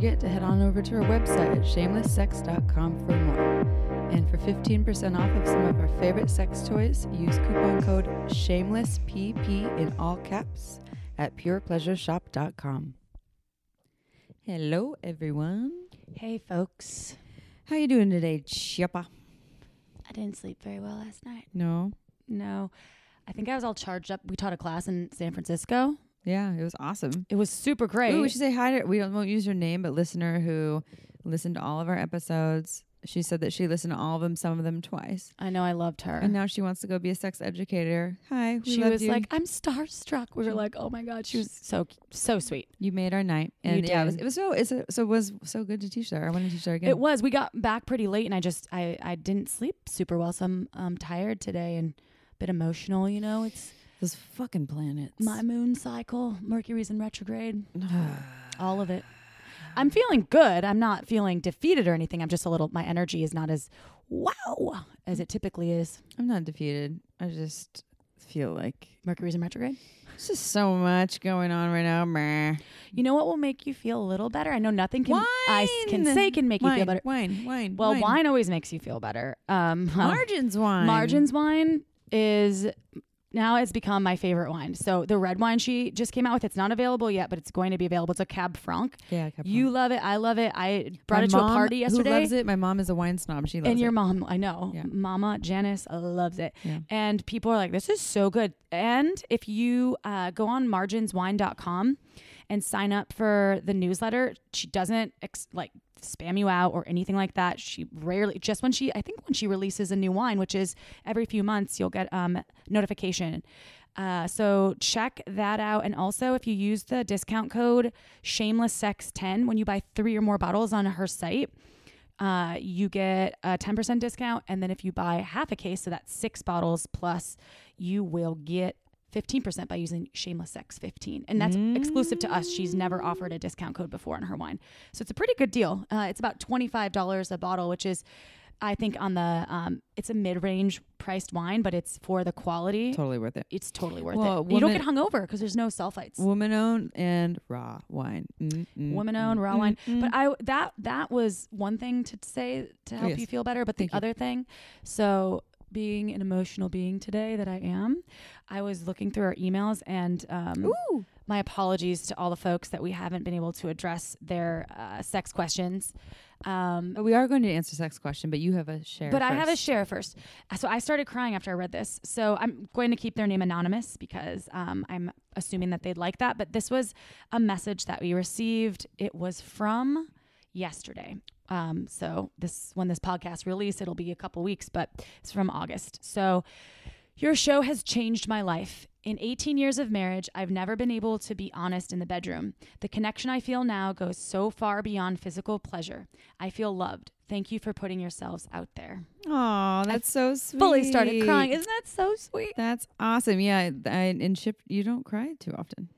Forget to head on over to our website at shamelesssex.com for more. And for 15% off of some of our favorite sex toys, use coupon code SHAMELESSPP in all caps at purepleasureshop.com. Hello, everyone. Hey, folks. How you doing today, Chippa? I didn't sleep very well last night. No. No. I think I was all charged up. We taught a class in San Francisco. Yeah, it was awesome. It was super great. Ooh, we should say hi to we don't won't use your name, but listener who listened to all of our episodes. She said that she listened to all of them, some of them twice, I know I loved her. and now she wants to go be a sex educator. Hi, we she loved was you. like, I'm starstruck. We were like, oh my God. She was so, so sweet. you made our night, You and yeah, it was, it was so it's a, so it was so good to teach there. I want to teach there again. It was. We got back pretty late, and I just I I didn't sleep super well, so I'm um tired today and a bit emotional. You know, it's Those fucking planets. my moon cycle. Mercury's in retrograde. All of it. I'm feeling good. I'm not feeling defeated or anything. I'm just a little. My energy is not as wow as it typically is. I'm not defeated. I just feel like Mercury's in retrograde. there's just so much going on right now. Meh. You know what will make you feel a little better? I know nothing can I can say can make wine, you feel better. Wine, wine. Well, wine, always makes you feel better. Um, Margins wine. Margins wine is now it's become my favorite wine. So the red wine she just came out with, it's not available yet, but it's going to be available. It's a Cab Franc. Yeah, Cab Franc. You love it. I love it. I brought My it to a party yesterday. Who loves it? My mom is a wine snob. She loves and your it. mom, I know, Yeah. Mama Janice loves it. Yeah. And people are like, this is so good. And if you uh, go on marginswine.com and sign up for the newsletter, she doesn't ex- like spam you out or anything like that. She rarely, just when she, I think when she releases a new wine, which is every few months, you'll get um, notification. Uh, so check that out. And also, if you use the discount code Shameless Sex 10 when you buy three or more bottles on her site, uh, you get a 10% discount. And then if you buy half a case, so that's six bottles plus, you will get 15% by using Shameless Sex 15. And that's exclusive to us. She's never offered a discount code before on her wine. So it's a pretty good deal. Uh, it's about $25 a bottle, which is, I think, on the, um, it's a mid range priced wine, but it's for the quality. Totally worth it. It's totally worth Well, it. You don't woman- get hungover because there's no sulfites. Woman owned and raw wine. Mm, mm, woman mm, owned raw mm, wine. mm. But I that that was one thing to say to help Yes. you feel better. But the Thank you. other thing, so being an emotional being today that I am, I was looking through our emails and um, my apologies to all the folks that we haven't been able to address their uh, sex questions. Um, But we are going to answer sex question, but you have a share. but I have a share first. So I started crying after I read this. So I'm going to keep their name anonymous because um, I'm assuming that they'd like that. But this was a message that we received. It was from yesterday. Um, so this when this podcast release, it'll be a couple weeks, but it's from August. So your show has changed my life. In 18 years of marriage, I've never been able to be honest in the bedroom. The connection I feel now goes so far beyond physical pleasure. I feel loved. Thank you for putting yourselves out there. Aw, that's so sweet. Fully started crying. Isn't that so sweet? That's awesome. Yeah, I, and Chip, you don't cry too often.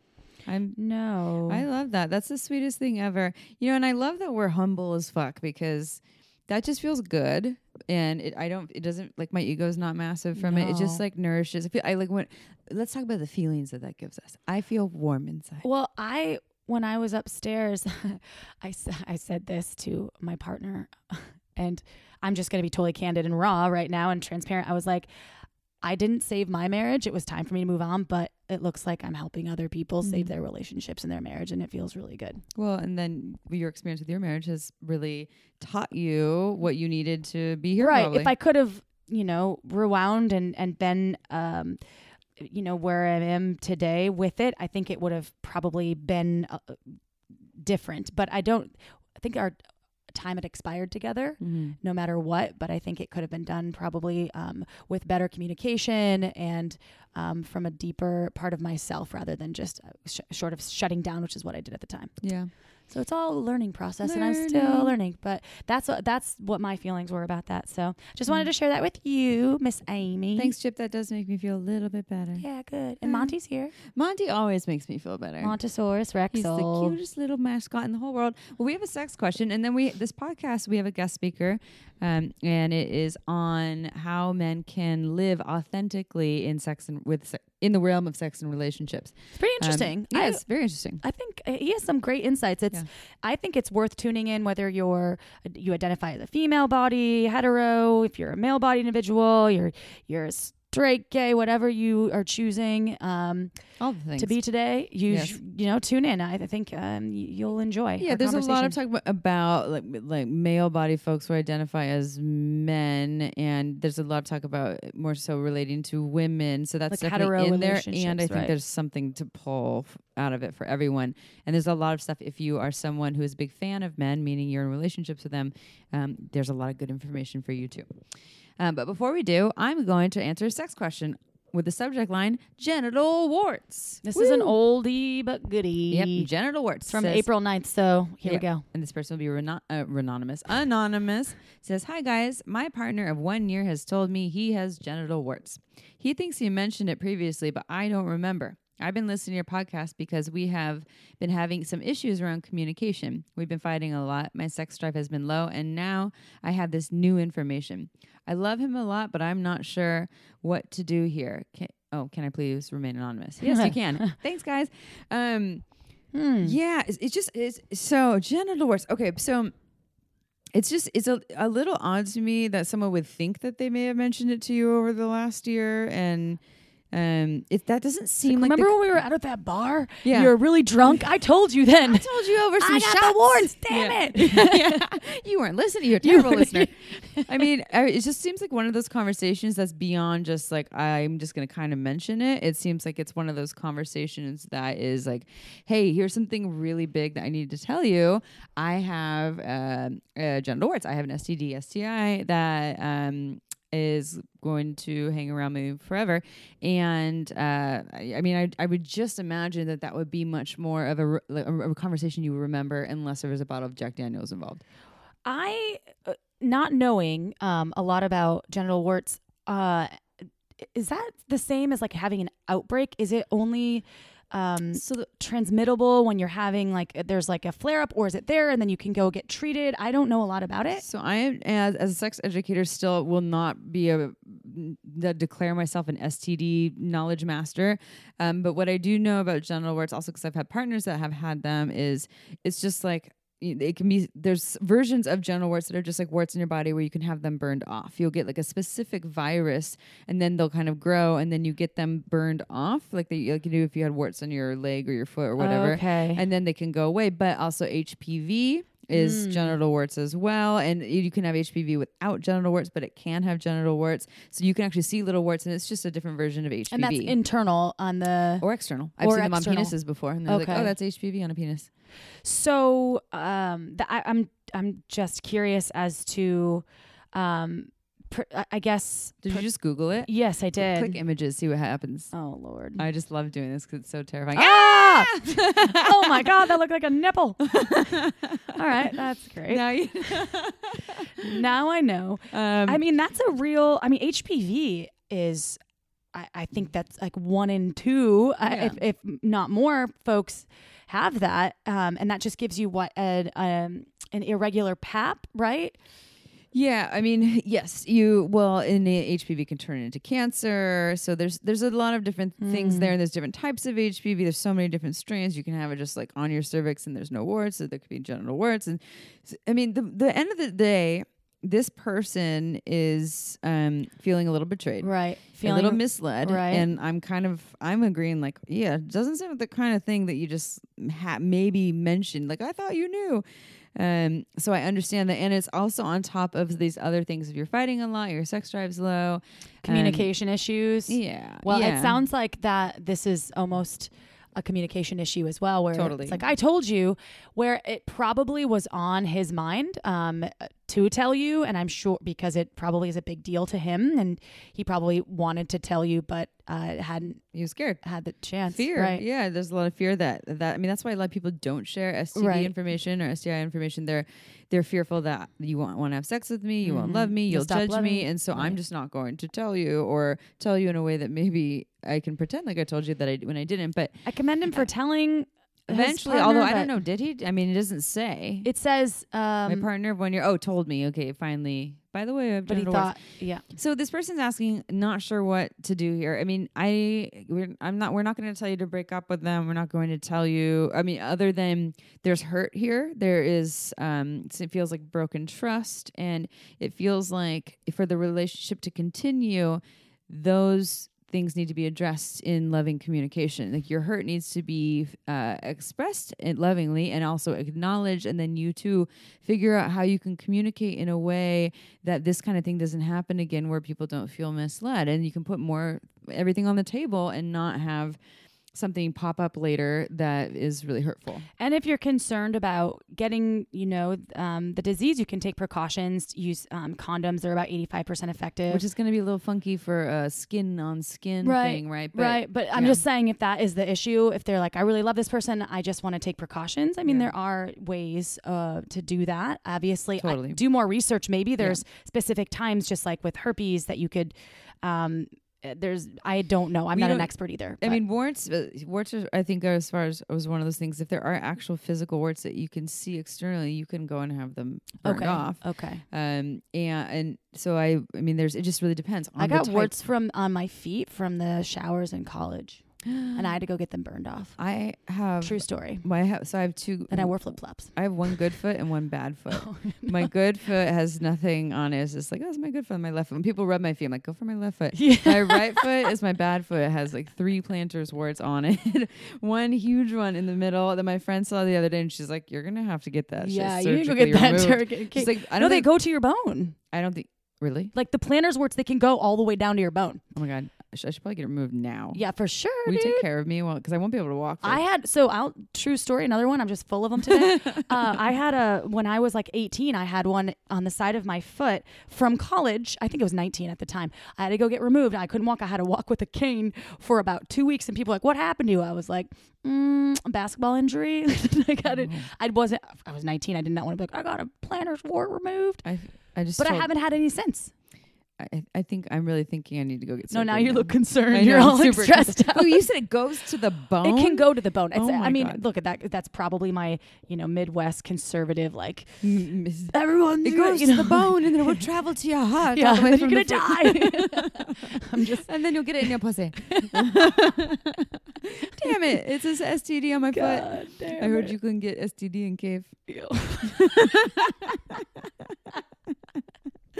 I'm. No. I love that. That's the sweetest thing ever. You know, and I love that we're humble as fuck because that just feels good. And it, I don't. It doesn't like my ego's not massive from it. It just like nourishes. I, feel, I like when. Let's talk about the feelings that that gives us. I feel warm inside. well, I when I was upstairs, I I said this to my partner, and I'm just gonna be totally candid and raw right now and transparent. I was like, I didn't save my marriage. It was time for me to move on, but it looks like I'm helping other people save Mhm. their relationships and their marriage, and it feels really good. Well, and then your experience with your marriage has really taught you what you needed to be here. right. probably. If I could have, you know, rewound and and been, um, you know, where I am today with it, I think it would have probably been uh, different. But I don't. I think our time had expired together. Mhm. no matter what. But I think it could have been done probably um, with better communication and um, from a deeper part of myself rather than just uh, sh- short of shutting down, which is what I did at the time. Yeah. So it's all a learning process, and I'm still Learning. learning. But that's what that's what my feelings were about that. So just wanted to share that with you, Miss Amy. Thanks, Chip. That does make me feel a little bit better. Yeah, good. And Mm. Monty's here. Monty always makes me feel better. Montosaurus Rex. He's the cutest little mascot in the whole world. Well, we have a sex question, and then we this podcast we have a guest speaker, um, and it is on how men can live authentically in sex and with se- in the realm of sex and relationships. It's pretty Um, interesting. I- yes, very interesting. I think uh, he has some great insights. It's Yeah. I think it's worth tuning in whether you're you identify as a female body, hetero, if you're a male body individual, you're you're a straight, gay, whatever you are choosing um, All the things to be today. You Yes. sh- you know tune in. I, I think um, y- you'll enjoy. Yeah, there's a lot of talk about, about like like male body folks who identify as men, and there's a lot of talk about more so relating to women. So that's Like definitely in there, and I think right. there's something to pull f- out of it for everyone. And there's a lot of stuff if you are someone who is a big fan of men, meaning you're in relationships with them. Um, there's a lot of good information for you too. Um, but before we do, I'm going to answer a sex question with the subject line genital warts. This is an oldie but goodie. Yep, genital warts From says- April 9th. So here we go. and this person will be reno- uh, anonymous. Anonymous says, "Hi guys, my partner of one year has told me he has genital warts. He thinks he mentioned it previously, but I don't remember. I've been listening to your podcast because we have been having some issues around communication. We've been fighting a lot. My sex drive has been low, and now I have this new information. I love him a lot, but I'm not sure what to do here. Can, oh, can I please remain anonymous? Yes, you can. Thanks, guys. Um, Hmm. yeah, it's, it's just it's so genital warts. Okay, so it's just it's a, a little odd to me that someone would think that they may have mentioned it to you over the last year, and um, it that doesn't seem like. Remember the, when we were out at that bar? Yeah. You were really drunk. I told you then. I told you over some I got shots. the warts. Damn Yeah. it. yeah. You weren't listening. You're a terrible were- listener. I mean, I, it just seems like one of those conversations that's beyond just like I'm just going to kind of mention it. It seems like it's one of those conversations that is like, hey, here's something really big that I need to tell you. I have um uh, genital warts. I have an STD, STI that um, is going to hang around me forever. And uh, I, I mean, I, I would just imagine that that would be much more of a, re- a, a conversation you would remember unless there was a bottle of Jack Daniels involved. I, uh, not knowing um, a lot about genital warts, uh, is that the same as like having an outbreak? Is it only um, So the, transmittable when you're having like there's like a flare up, or is it there and then you can go get treated? I don't know a lot about it. so I am as, as a sex educator still will not be a declare myself an STD knowledge master. Um, but what I do know about genital warts, also because I've had partners that have had them, is it's just like it can be there's versions of genital warts that are just like warts in your body where you can have them burned off. You'll get like a specific virus and then they'll kind of grow and then you get them burned off like they like you do if you had warts on your leg or your foot or whatever. Okay. And then they can go away. But also HPV is Mm. genital warts as well. And you can have HPV without genital warts, but it can have genital warts. So you can actually see little warts and it's just a different version of HPV. and that's internal on the. or external. I've or seen them on penises before. And they're like, oh, that's HPV on a penis. So um, the, I, I'm I'm just curious as to, um, pr- I- guess. Did pr- you just Google it? Yes, I did. Click images, see what happens. Oh Lord. I just love doing this because it's so terrifying. Ah! oh my God, that looked like a nipple. All right, that's great. now you, Now I know. um, I mean, that's a real. I mean, HPV is. I, I think that's like one in two, uh, Yeah. if, if not more, folks have that, um, and that just gives you what an um, an irregular pap, right? Yeah, I mean, yes, you well, in HPV can turn into cancer. So there's there's a lot of different things Mm. there. There's different types of HPV. There's so many different strains. You can have it just like on your cervix, and there's no warts. So there could be genital warts. And I mean, the the end of the day, this person is um, feeling a little betrayed. Right. Feeling a little misled, right. and I'm kind of I'm agreeing. Like, yeah, it doesn't sound like the kind of thing that you just ha- maybe mentioned. Like, I thought you knew. Um, so I understand that, and it's also on top of these other things. If you're fighting a lot, your sex drive's low, um, communication issues. yeah. Well, yeah. it sounds like that this is almost a communication issue as well, where Totally. it's like I told you, where it probably was on his mind um, to tell you, and I'm sure because it probably is a big deal to him, and he probably wanted to tell you, but uh, hadn't He was scared. had the chance. Fear. right? Yeah, there's a lot of fear that that I mean that's why a lot of people don't share STD Right. information or STI information. They're they're fearful that you won't want to have sex with me, you won't love me, You'll you'll judge loving me, me. and so I'm just not going to tell you or tell you in a way that maybe I can pretend like I told you that I when I didn't. But I commend him for telling. Eventually, partner, although I don't know, did he? I mean, it doesn't say. It says, My um, partner of one year. Oh, told me. Okay, finally. By the way, I've but he thought, yeah, So this person's asking, not sure what to do here. I mean, I we're I'm not we're not going to tell you to break up with them. We're not going to tell you. I mean, other than there's hurt here, there is um it feels like broken trust and it feels like for the relationship to continue, those things need to be addressed in loving communication. Like your hurt needs to be uh, expressed in lovingly and also acknowledged, and then you two figure out how you can communicate in a way that this kind of thing doesn't happen again, where people don't feel misled, and you can put more everything on the table and not have something pop up later that is really hurtful. And if you're concerned about getting, you know, um, the disease, you can take precautions. Use um, condoms; they're about 85% effective. Which is going to be a little funky for a skin on skin Right, thing, right? right, but I'm yeah. just saying if that is the issue, if they're like, I really love this person, I just want to take precautions. I mean, Yeah. there are ways uh, to do that. Obviously, I- Totally. do more research. Maybe there's specific times, just like with herpes, that you could. Um, there's, I don't know. I'm We not an expert either. I but- mean, warts. Uh, warts, are, I think, as far as it was one of those things. If there are actual physical warts that you can see externally, you can go and have them burned okay, off. okay. Um, and and so I, I mean, there's it just really depends. On I got warts from on my feet from the showers in college, and I had to go get them burned off. I have True story. my ha- so I have two. And I wore flip flops. I have one good foot and one bad foot. Oh, my good foot has nothing on it. It's just like, oh, it's my good foot. My left foot. When people rub my feet, I'm like, go for my left foot. Yeah. My right foot is my bad foot. It has like three plantar's warts on it. one huge one in the middle that my friend saw the other day, and she's like, you're gonna have to get that. yeah, you need to get that. removed." Turkey. She's like, I no, don't they go to your bone. I don't think really. Like the plantar's warts, they can go all the way down to your bone. Oh my god, I should, probably get it removed now. Yeah, for sure. We take care of me? Well, because I won't be able to walk. I had so out true story. Another one. I'm just full of them today. uh, I had a when I was like 18. I had one on the side of my foot from college. I think it was 19 at the time. I had to go get removed. I couldn't walk. I had to walk with a cane for about two weeks. And people were like, "What happened to you?" I was like, mm, basketball injury." I got it. I wasn't. I was 19. I did not want to be like, "I got a plantar's wart removed," I, I just. but I haven't had any since. I, I think I'm really thinking I need to go get. Some. No, now you look concerned. I You're know, all like, stressed out. Oh, you said it goes to the bone. It can go to the bone. Oh I mean, God. look at that. That's probably my, you know, Midwest conservative, like Mm, everyone. It goes you to the bone, and then it will travel to your heart. Yeah, then you're gonna die. I'm just. and then you'll get it in your pussy. Damn it! It's this STD on my foot. God damn I heard it. you couldn't get STD in cave.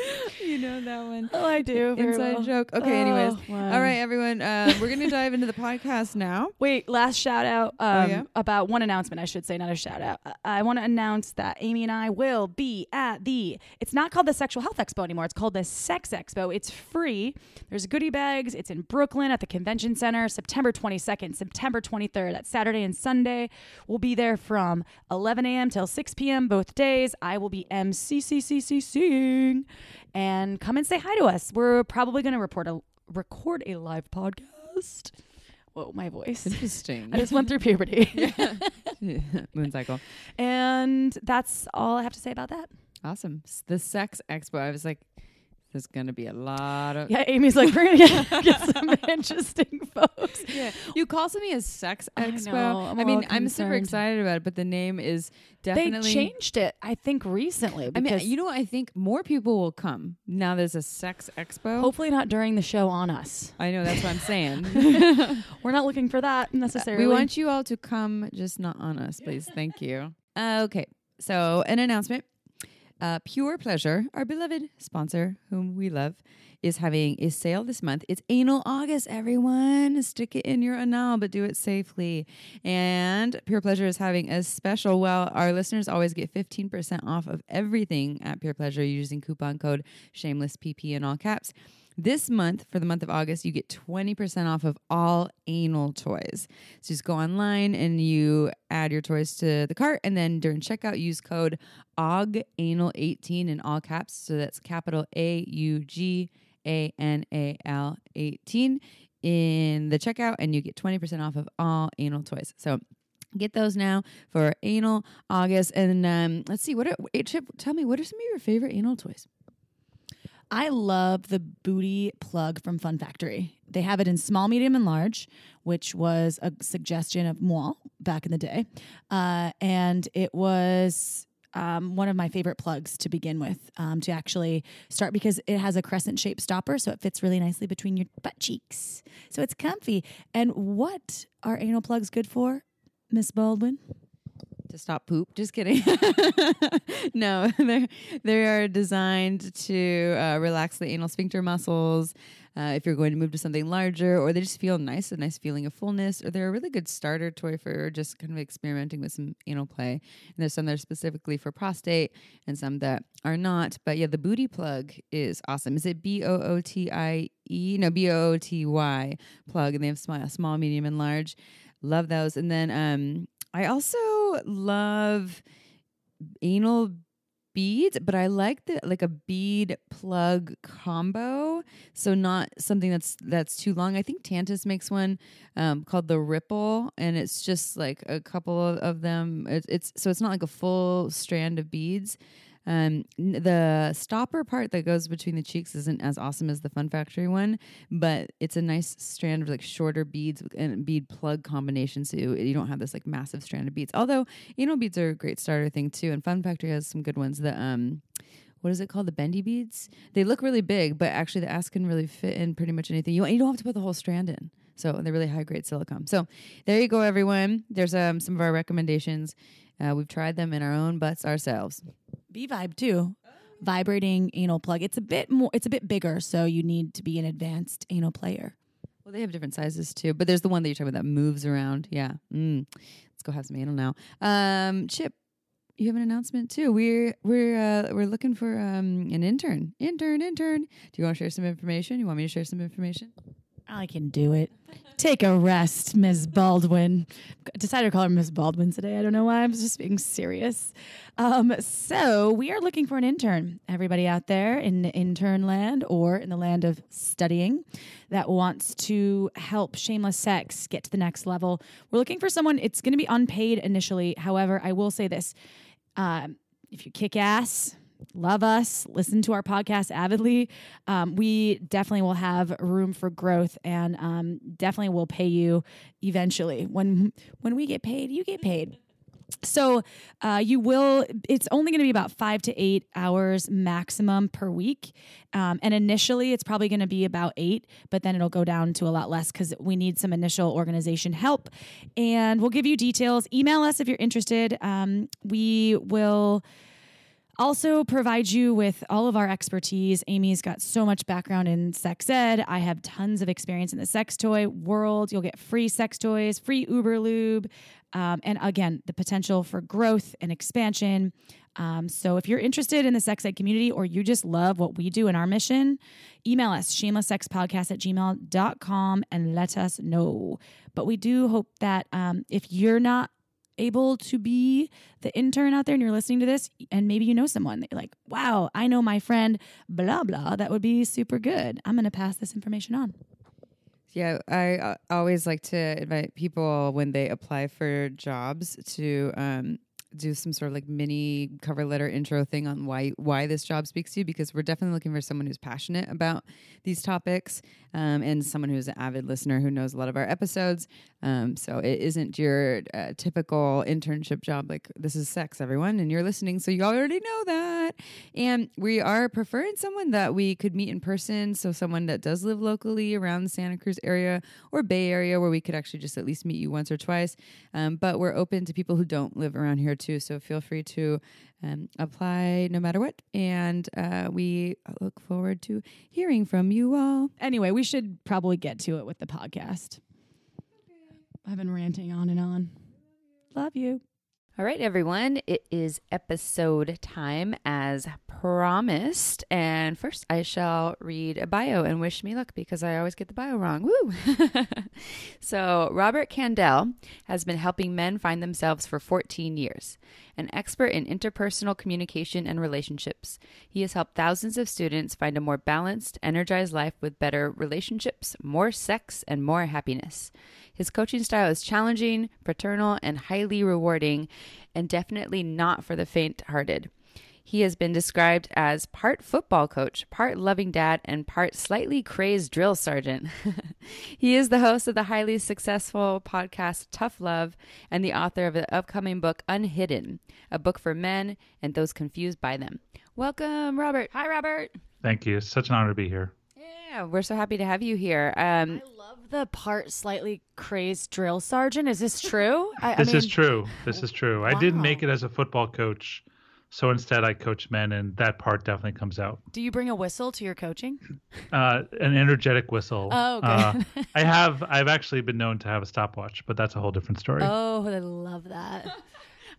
You know that one. Oh, I do. very Inside well. joke. Okay. anyways, Oh, wow. all right, everyone. Uh, we're gonna dive into the podcast now. Wait, last shout out um, yeah? about one announcement, I should say, not a shout out. I, I want to announce that Amy and I will be at the, it's not called the Sexual Health Expo anymore. It's called the Sex Expo. It's free. There's goodie bags. It's in Brooklyn at the Convention Center, September 22nd, September 23rd. That's Saturday and Sunday. We'll be there from 11 a.m. till 6 p.m. both days. I will be MCCCCing and come and say hi to us. We're probably going to report a record a live podcast. Whoa, my voice. Interesting. I just went through puberty. Moon cycle. and that's all I have to say about that. Awesome. The sex expo. I was like, there's gonna be a lot of. Yeah, Amy's like, we're going to get, some interesting folks. Yeah. You call something a sex I expo. know, I'm I mean, I'm super excited about it, but the name is definitely. They changed it, I think, recently. I mean, you know, what? I think more people will come now. There's a sex expo. hopefully not during the show on us. I know that's what I'm saying. We're not looking for that necessarily. we want you all to come, just not on us, please. Thank you. Uh, okay, so an announcement. Uh, Pure Pleasure, our beloved sponsor, whom we love, is having a sale this month. It's Anal August, everyone. Stick it in your anal, but do it safely. And Pure Pleasure is having a special. Well, our listeners always get 15% off of everything at Pure Pleasure using coupon code ShamelessPP in all caps. This month, for the month of August, you get 20% off of all anal toys. So just go online and you add your toys to the cart, and then during checkout, use code AUGANAL18 in all caps. So that's capital A U G A N A L 18 in the checkout, and you get 20% off of all anal toys. So Get those now for anal August. And um, let's see, what are, Chip, tell me, what are some of your favorite anal toys? I love the booty plug from Fun Factory. They have it in small, medium, and large, which was a suggestion of moi back in the day. Uh, and it was um, one of my favorite plugs to begin with um, to actually start because it has a crescent shaped stopper, so it fits really nicely between your butt cheeks. So it's comfy. And what are anal plugs good for, Miss Baldwin? To stop poop. Just kidding. no, they they are designed to uh, relax the anal sphincter muscles. Uh, if you're going to move to something larger, or they just feel nice, a nice feeling of fullness, or they're a really good starter toy for just kind of experimenting with some anal play. And there's some that are specifically for prostate, and some that are not. But yeah, the booty plug is awesome. Is it B O O T I E? No, B O O T Y plug, and they have small, small, medium, and large. Love those. And then um, I also love anal beads, but I like the like a bead plug combo. So not something that's that's too long. I think Tantus makes one um, called the Ripple, and it's just like a couple of, them. It's so it's not like a full strand of beads. Um, the stopper part that goes between the cheeks isn't as awesome as the Fun Factory one, but it's a nice strand of like shorter beads and bead plug combination. So you, don't have this like massive strand of beads. Although anal beads are a great starter thing too, and Fun Factory has some good ones. The um, what is it called? The bendy beads. They look really big, but actually the ass can really fit in pretty much anything. You you don't have to put the whole strand in. So they're really high grade silicone. So there you go, everyone. There's um, some of our recommendations. Uh, we've tried them in our own butts ourselves. B Vibe too. Vibrating anal plug. It's a bit more. It's a bit bigger, so you need to be an advanced anal player. Well, they have different sizes too, but there's the one that you're talking about that moves around. Yeah. Mm. Let's go have some anal now. Um, Chip, you have an announcement too. We're we're uh, we're looking for um, an intern. Intern, intern. Do you want to share some information? You want me to share some information? I can do it. Take a rest, Ms. Baldwin. Decided to call her Ms. Baldwin today. I don't know why. I was just being serious. Um, so we are looking for an intern. Everybody out there in intern land or in the land of studying that wants to help Shameless Sex get to the next level. We're looking for someone. It's going to be unpaid initially. However, I will say this: um, if you kick ass, love us, listen to our podcast avidly, um, we definitely will have room for growth and um, definitely will pay you eventually. When when we get paid, you get paid. So uh, you will. It's only going to be about five to eight hours maximum per week, um, and initially it's probably going to be about eight, but then it'll go down to a lot less because we need some initial organization help. And we'll give you details. Email us if you're interested. Um, we will also provide you with all of our expertise. Amy's got so much background in sex ed. I have tons of experience in the sex toy world. You'll get free sex toys, free Uber Lube, um, and again, the potential for growth and expansion. Um, so if you're interested in the sex ed community or you just love what we do in our mission, email us shamelesssexpodcast at gmail.com and let us know. But we do hope that um, if you're not able to be the intern out there and you're listening to this and maybe you know someone like, wow, I know my friend, blah, blah, that would be super good. I'm going to pass this information on. Yeah, I uh, always like to invite people when they apply for jobs to um, do some sort of like mini cover letter intro thing on why why this job speaks to you because we're definitely looking for someone who's passionate about these topics um, and someone who's an avid listener who knows a lot of our episodes. Um, so it isn't your uh, typical internship job like this is sex, everyone, and you're listening, so you already know that. And we are preferring someone that we could meet in person, so someone that does live locally around the Santa Cruz area or Bay Area, where we could actually just at least meet you once or twice. Um, but we're open to people who don't live around here too. So feel free to um, apply no matter what. And uh, we look forward to hearing from you all. Anyway, we should probably get to it with the podcast. I've been ranting on and on. Love you. All right, everyone. It is episode time as promised. And first, I shall read a bio and wish me luck because I always get the bio wrong. Woo! so, Robert Kandell has been helping men find themselves for 14 years. An expert in interpersonal communication and relationships, he has helped thousands of students find a more balanced, energized life with better relationships, more sex, and more happiness. His coaching style is challenging, fraternal, and highly rewarding, and definitely not for the faint hearted. He has been described as part football coach, part loving dad, and part slightly crazed drill sergeant. he is the host of the highly successful podcast Tuff Love and the author of the upcoming book Unhidden, a book for men and those confused by them. Welcome, Robert. Hi, Robert. Thank you. It's such an honor to be here. Yeah, we're so happy to have you here. Um, I love the part slightly crazed drill sergeant. Is this true? I, this I mean, is true. This is true. I didn't make it as a football coach, so instead I coach men, and that part definitely comes out. Do you bring a whistle to your coaching? Uh, an energetic whistle. Oh, okay. Uh, I have. I've actually been known to have a stopwatch, but that's a whole different story. Oh, I love that.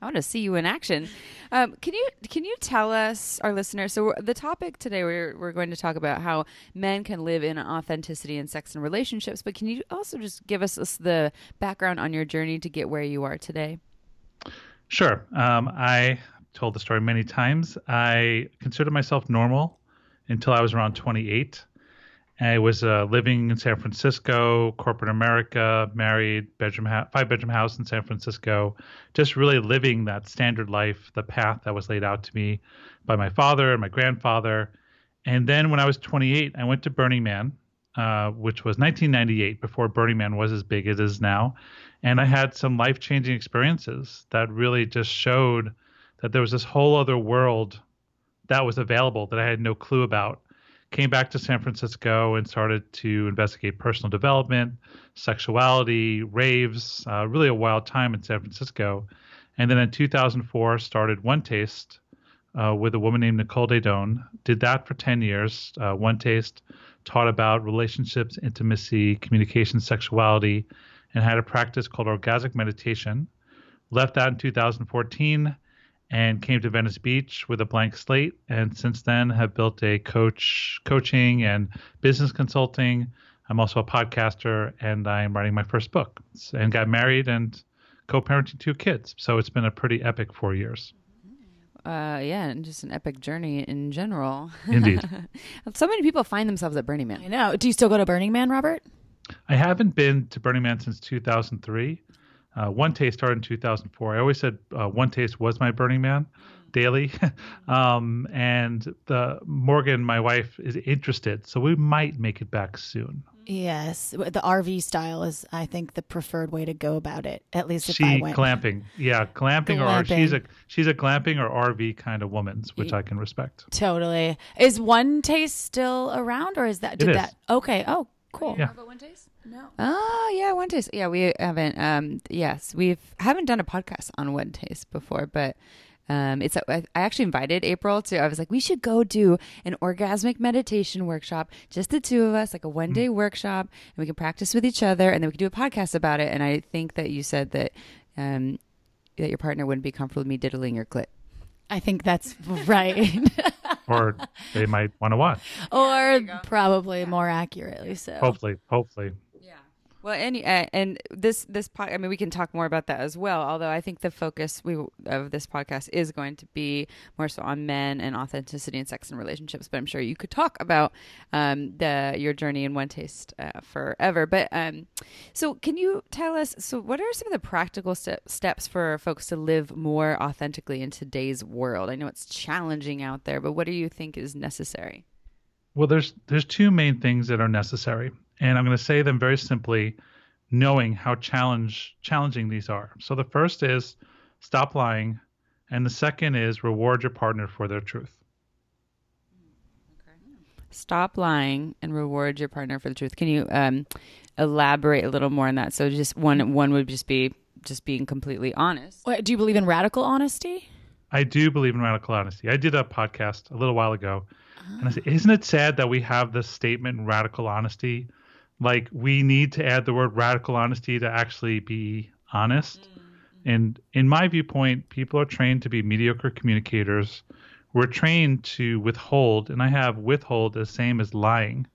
I want to see you in action. Um, can you can you tell us, our listeners? So the topic today, we're we're going to talk about how men can live in authenticity in sex and relationships. But can you also just give us the background on your journey to get where you are today? Sure. Um, I told the story many times. I considered myself normal until I was around 28. I was uh, living in San Francisco, corporate America, married, bedroom ha- five bedroom house in San Francisco, just really living that standard life, the path that was laid out to me by my father and my grandfather. And then when I was 28, I went to Burning Man, uh, which was 1998, before Burning Man was as big as it is now. And I had some life changing experiences that really just showed that there was this whole other world that was available that I had no clue about. Came back to San Francisco and started to investigate personal development, sexuality, raves, uh, really a wild time in San Francisco. And then in 2004, started One Taste uh, with a woman named Nicole Daedone. Did that for 10 years. Uh, One Taste taught about relationships, intimacy, communication, sexuality, and had a practice called orgasmic meditation. Left that in 2014 and came to Venice Beach with a blank slate. And since then, have built a coach, coaching, and business consulting. I'm also a podcaster, and I'm writing my first book. And got married and co-parenting two kids. So it's been a pretty epic four years. Uh, yeah, and just an epic journey in general. Indeed. so many people find themselves at Burning I Man. know. Do you still go to Burning Man, Robert? I haven't been to Burning Man since 2003. Uh, One Taste started in 2004. I always said uh, One Taste was my Burning Man daily. um, and the Morgan, my wife, is interested, so we might make it back soon. Yes. The RV style is, I think, the preferred way to go about it. At least if she I went. glamping, yeah, glamping, or she's a she's a glamping or RV kind of woman, which I can respect. Totally. Is One Taste still around, or is that did is. that? Okay. Oh, cool. Yeah. One taste? No. Oh yeah, one taste. Yeah, we haven't. Um, yes, we've haven't done a podcast on one taste before, but um, it's. I I actually invited April to. I was like, we should go do an orgasmic meditation workshop, just the two of us, like a one day workshop, and we can practice with each other, and then we can do a podcast about it. And I think that you said that. Um, that your partner wouldn't be comfortable with me diddling your clit. I think that's right. Or they might want to watch. or probably more accurately so. Hopefully, hopefully. Well, uh, and this this pod, I mean, we can talk more about that as well. Although I think the focus we of this podcast is going to be more so on men and authenticity and sex and relationships. But I'm sure you could talk about um, the your journey in one taste uh, forever. But um, so, can you tell us? So, what are some of the practical step, steps for folks to live more authentically in today's world? I know it's challenging out there, but what do you think is necessary? Well, there's there's two main things that are necessary, and I'm going to say them very simply, knowing how challenge challenging these are. So the first is stop lying, and the second is reward your partner for their truth. stop lying and reward your partner for the truth. Can you um, elaborate a little more on that? So just one one would just be just being completely honest. What, do you believe in radical honesty? I do believe in radical honesty. I did a podcast a little while ago, and I said, "Isn't it sad that we have this statement, radical honesty? Like we need to add the word radical honesty to actually be honest." Mm, mm. And in my viewpoint, people are trained to be mediocre communicators. we're trained to withhold, and I have withhold the same as lying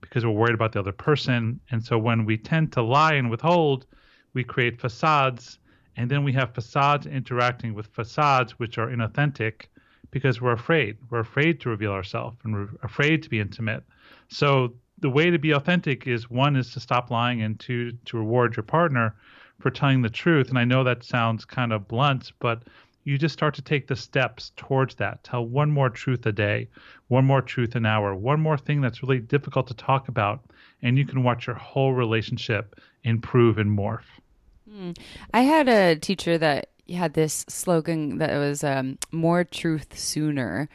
because we're worried about the other person. And so when we tend to lie and withhold, we create facades, and then we have facades interacting with facades which are inauthentic because we're afraid. We're afraid to reveal ourselves and we're afraid to be intimate. So the way to be authentic is one is to stop lying and two to reward your partner for telling the truth. And I know that sounds kind of blunt, but you just start to take the steps towards that. Tell one more truth a day, one more truth an hour, one more thing that's really difficult to talk about, and you can watch your whole relationship improve and morph. Hmm. I had a teacher that had this slogan that was um, "more truth sooner."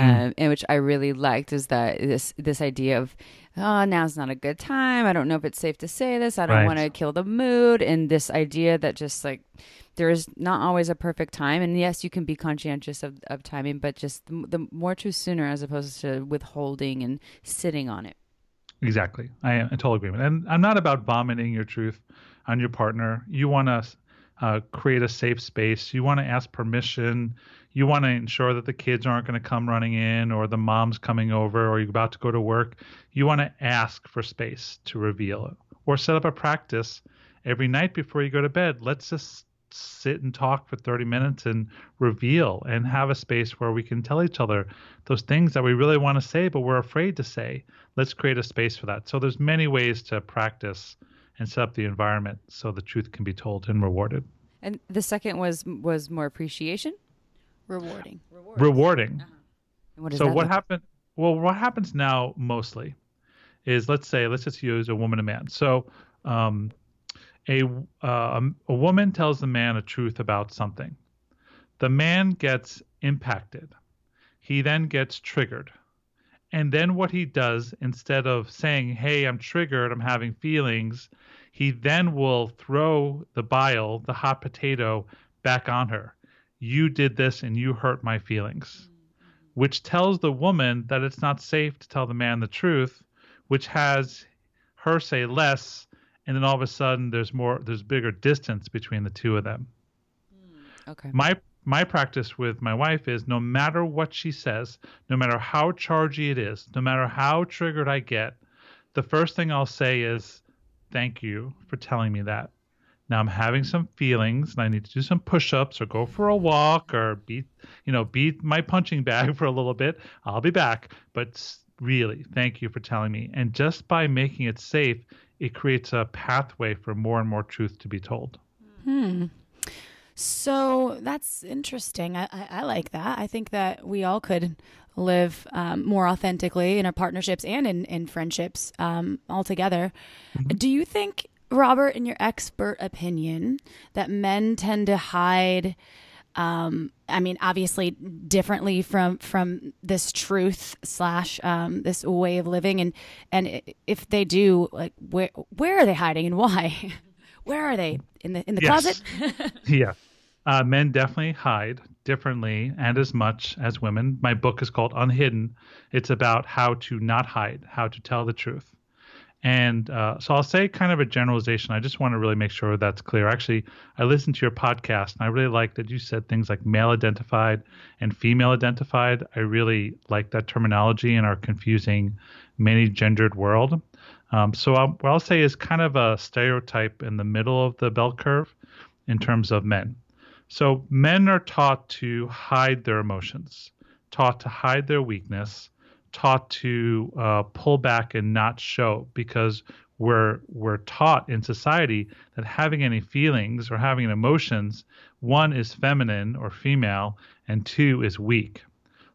Mm. and which I really liked is that this this idea of oh now's not a good time. I don't know if it's safe to say this. I don't right. want to kill the mood. And this idea that just like there is not always a perfect time. And yes you can be conscientious of, of timing but just the, the more truth sooner as opposed to withholding and sitting on it. Exactly. I am in total agreement and i'm not about vomiting your truth on your partner. You want to uh, create a safe space. You want to ask permission. You want to ensure that the kids aren't going to come running in or the mom's coming over or you're about to go to work. You want to ask for space to reveal it or set up a practice every night before you go to bed. Let's just sit and talk for 30 minutes and reveal and have a space where we can tell each other those things that we really want to say but we're afraid to say. Let's create a space for that. So there's many ways to practice and set up the environment so the truth can be told and rewarded and the second was was more appreciation rewarding rewarding uh-huh. what so what happened well what happens now mostly is let's say let's just use a woman and a man so um, a, uh, a woman tells the man a truth about something. The man gets impacted. He then gets triggered. And then what he does, instead of saying, Hey, I'm triggered, I'm having feelings, he then will throw the bile, the hot potato, back on her. You did this and you hurt my feelings. Which tells the woman that it's not safe to tell the man the truth, which has her say less and then all of a sudden there's more there's bigger distance between the two of them hmm, okay my my practice with my wife is no matter what she says no matter how chargy it is no matter how triggered i get the first thing i'll say is thank you for telling me that now i'm having some feelings and i need to do some push-ups or go for a walk or beat you know beat my punching bag for a little bit i'll be back but really thank you for telling me and just by making it safe it creates a pathway for more and more truth to be told. Hmm. So that's interesting. I, I, I like that. I think that we all could live um, more authentically in our partnerships and in, in friendships um, altogether. Mm-hmm. Do you think, Robert, in your expert opinion, that men tend to hide um, I mean, obviously differently from from this truth slash um, this way of living, and and if they do, like where where are they hiding and why? where are they in the in the yes. closet? yeah, uh, men definitely hide differently and as much as women. My book is called Unhidden. It's about how to not hide, how to tell the truth. And uh, so I'll say kind of a generalization. I just want to really make sure that's clear. Actually, I listened to your podcast and I really like that you said things like male identified and female identified. I really like that terminology in our confusing, many gendered world. Um, so I'll, what I'll say is kind of a stereotype in the middle of the bell curve in terms of men. So men are taught to hide their emotions, taught to hide their weakness, taught to uh, pull back and not show because we're we're taught in society that having any feelings or having emotions one is feminine or female and two is weak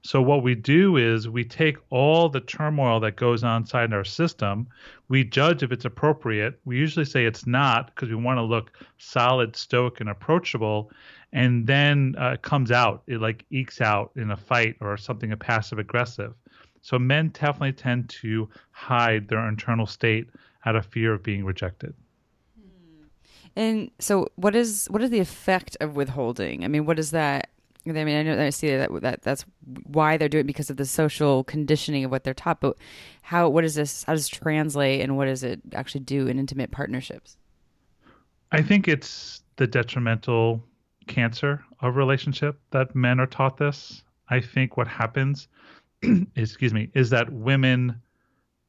so what we do is we take all the turmoil that goes on inside our system we judge if it's appropriate we usually say it's not because we want to look solid stoic and approachable and then uh, it comes out it like ekes out in a fight or something a passive aggressive so men definitely tend to hide their internal state out of fear of being rejected. Hmm. And so, what is what is the effect of withholding? I mean, what is that? I mean, I know I see that that that's why they're doing it because of the social conditioning of what they're taught. But how? What is this? How does it translate? And what does it actually do in intimate partnerships? I think it's the detrimental cancer of relationship that men are taught this. I think what happens, excuse me, is that women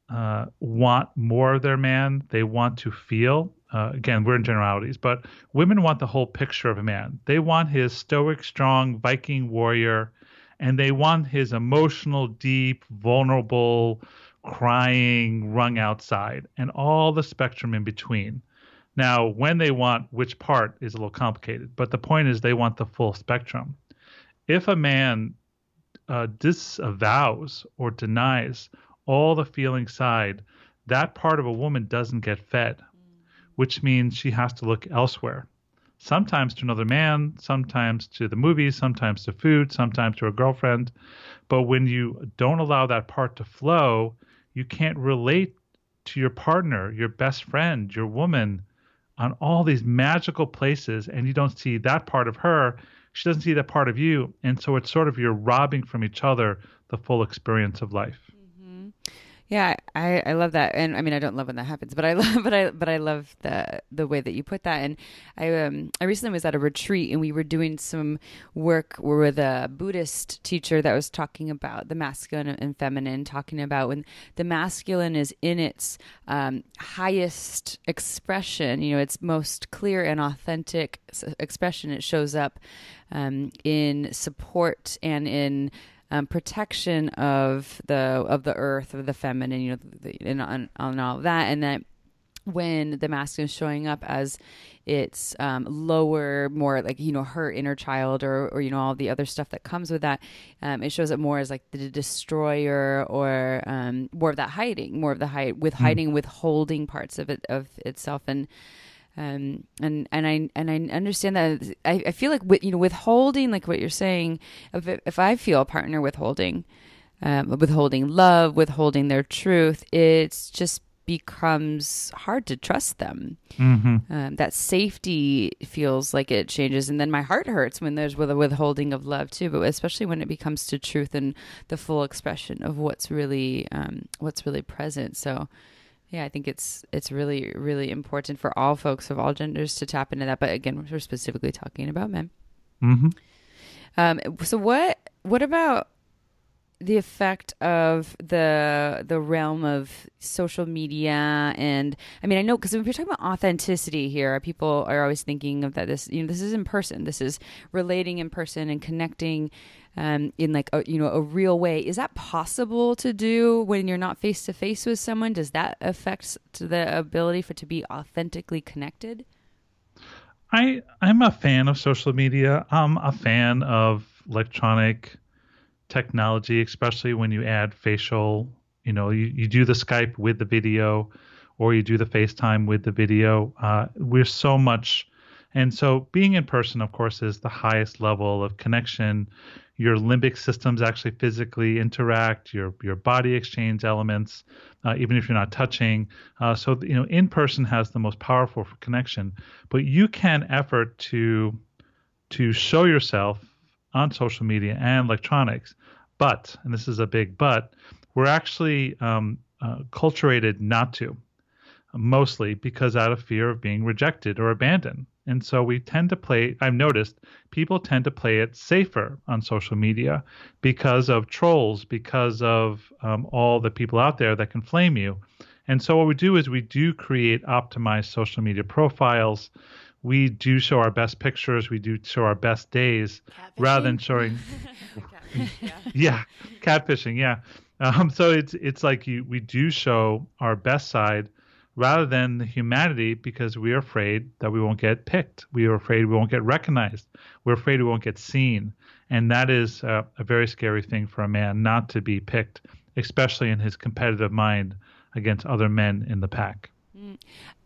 uh, want more of their man. They want to feel. Uh, again, we're in generalities, but women want the whole picture of a man. They want his stoic, strong Viking warrior, and they want his emotional, deep, vulnerable, crying, wrung outside, and all the spectrum in between. Now, when they want which part is a little complicated, but the point is they want the full spectrum. If a man uh, disavows or denies all the feeling side, that part of a woman doesn't get fed, which means she has to look elsewhere. Sometimes to another man, sometimes to the movies, sometimes to food, sometimes to a girlfriend. But when you don't allow that part to flow, you can't relate to your partner, your best friend, your woman on all these magical places, and you don't see that part of her. She doesn't see that part of you. And so it's sort of you're robbing from each other the full experience of life. Yeah, I, I love that, and I mean I don't love when that happens, but I love but I but I love the the way that you put that. And I um I recently was at a retreat and we were doing some work with a Buddhist teacher that was talking about the masculine and feminine, talking about when the masculine is in its um, highest expression, you know, its most clear and authentic expression. It shows up um, in support and in um, protection of the of the earth of the feminine, you know, the, and on, all of that, and that when the masculine is showing up as its um, lower, more like you know her inner child, or or you know all the other stuff that comes with that, um, it shows up more as like the destroyer, or um, more of that hiding, more of the hide with mm. hiding, withholding parts of it of itself, and um, and and I and I understand that I, I feel like with, you know withholding like what you're saying if if I feel a partner withholding um, withholding love withholding their truth it's just becomes hard to trust them. Mm-hmm. um, that safety feels like it changes. And then my heart hurts when there's with a withholding of love too but especially when it becomes to truth and the full expression of what's really um, what's really present. So yeah, I think it's it's really really important for all folks of all genders to tap into that. But again, we're specifically talking about men. Mm-hmm. Um, so what what about the effect of the the realm of social media and I mean I know because if you're talking about authenticity here, people are always thinking of that this you know this is in person, this is relating in person and connecting um, in like a, you know a real way. Is that possible to do when you're not face to face with someone? Does that affect the ability for to be authentically connected? I I'm a fan of social media. I'm a fan of electronic technology, especially when you add facial. You know, you, you do the Skype with the video, or you do the FaceTime with the video. Uh, we're so much, and so being in person, of course, is the highest level of connection your limbic systems actually physically interact, your your body exchange elements, uh, even if you're not touching. Uh, so you know, in person has the most powerful connection. But you can effort to to show yourself on social media and electronics. But and this is a big but, we're actually um, uh, culturated not to, mostly because out of fear of being rejected or abandoned. And so we tend to play, I've noticed people tend to play it safer on social media because of trolls, because of um, all the people out there that can flame you. And so what we do is we do create optimized social media profiles. We do show our best pictures. We do show our best days rather than showing. yeah. yeah, catfishing. Yeah. Um, so it's it's like you we do show our best side rather than the humanity because we're afraid that we won't get picked. We are afraid we won't get recognized. We're afraid we won't get seen. And that is a, a very scary thing for a man not to be picked, especially in his competitive mind against other men in the pack.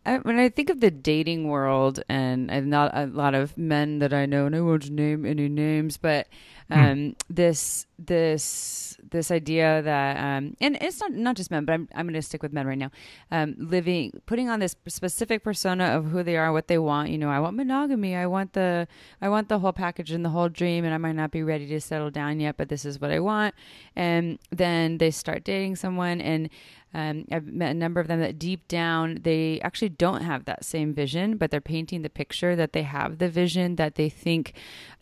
I, when I think of the dating world, and, and not a lot of men that I know, and I won't name any names, but. Um, mm. this this this idea that um, and it's not not just men, but I'm I'm going to stick with men right now. Um, living, putting on this specific persona of who they are, what they want. You know, I want monogamy. I want the I want the whole package and the whole dream, and I might not be ready to settle down yet, but this is what I want. And then they start dating someone, and um, I've met a number of them that deep down they actually don't have that same vision, but they're painting the picture that they have the vision that they think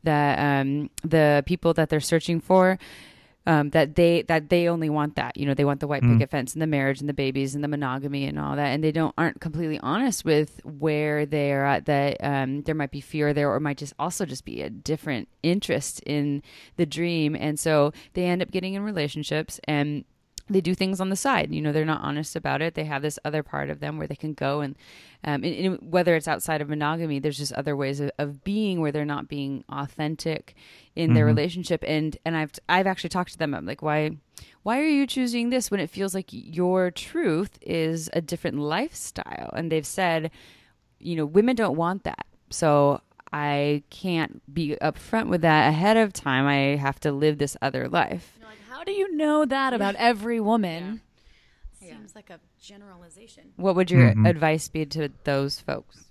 that um, the people that they're searching for um, that they that they only want that you know they want the white Mm. picket fence and the marriage and the babies and the monogamy and all that and they don't aren't completely honest with where they're at that um, there might be fear there or might just also just be a different interest in the dream and so they end up getting in relationships and they do things on the side. You know, they're not honest about it. They have this other part of them where they can go and, um, and, and whether it's outside of monogamy, there's just other ways of, of being where they're not being authentic in their Mhm. relationship. And and I've I've actually talked to them. I'm like, why why are you choosing this when it feels like your truth is a different lifestyle? And they've said, you know, women don't want that. So I can't be upfront with that ahead of time. I have to live this other life. You're like, how do you know that about every woman? Seems like a generalization. What would your Mhm. advice be to those folks?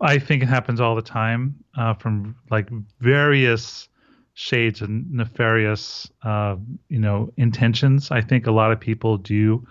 I think it happens all the time uh, from like various shades of nefarious, uh, you know, intentions. I think a lot of people do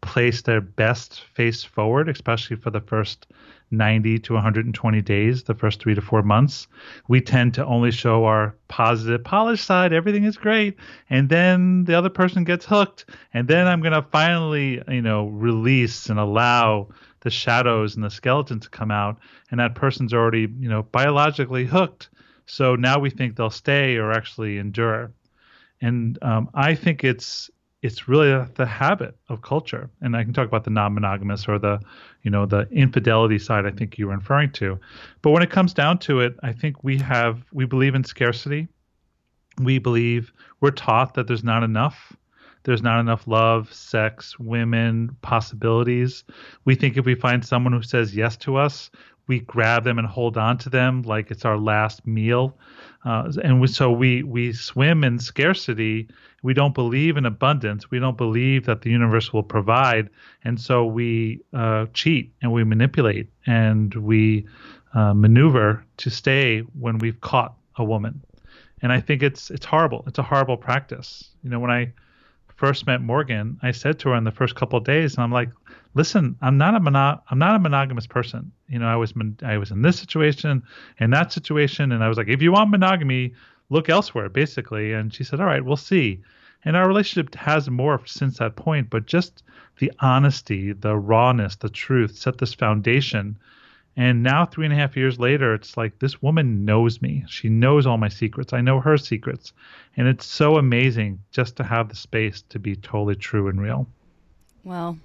place their best face forward, especially for the first 90 to 120 days, the first three to four months. We tend to only show our positive, polished side. Everything is great. And then the other person gets hooked. And then I'm going to finally, you know, release and allow the shadows and the skeleton to come out. And that person's already, you know, biologically hooked. So now we think they'll stay or actually endure. And um, I think it's it's really the habit of culture. And I can talk about the non-monogamous or the, you know, the infidelity side. I think you were referring to. But when it comes down to it, I think we have we believe in scarcity. We believe we're taught that there's not enough. There's not enough love, sex, women, possibilities. We think if we find someone who says yes to us, we grab them and hold on to them like it's our last meal. Uh, and we, so we we swim in scarcity. We don't believe in abundance. We don't believe that the universe will provide, and so we uh, cheat and we manipulate and we uh, maneuver to stay when we've caught a woman. And I think it's it's horrible. It's a horrible practice. You know, when I first met Morgan, I said to her in the first couple of days, and I'm like, "Listen, I'm not a mono- I'm not a monogamous person. You know, I was mon- I was in this situation and that situation, and I was like, if you want monogamy, look elsewhere, basically." And she said, "All right, we'll see." And our relationship has morphed since that point, but just the honesty, the rawness, the truth set this foundation. And now, three and a half years later, it's like this woman knows me. She knows all my secrets. I know her secrets. And it's so amazing just to have the space to be totally true and real. Well,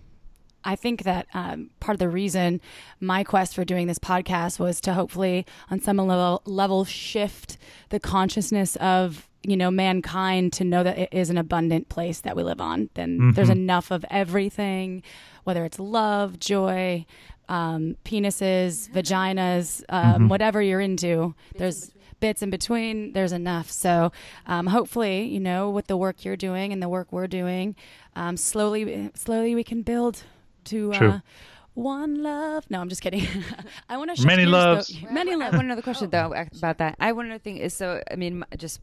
I think that um, part of the reason my quest for doing this podcast was to hopefully, on some level, level shift the consciousness of you know mankind to know that it is an abundant place that we live on. Then there's enough of everything, whether it's love, joy, um, penises, vaginas, um, whatever you're into. there's bits in between. There's enough. So um, hopefully, you know, with the work you're doing and the work we're doing, um, slowly, slowly we can build to uh, one love. No, I'm just kidding. I want to Many loves. Many I loves. have one other question though about that. I one other thing is so. I mean, just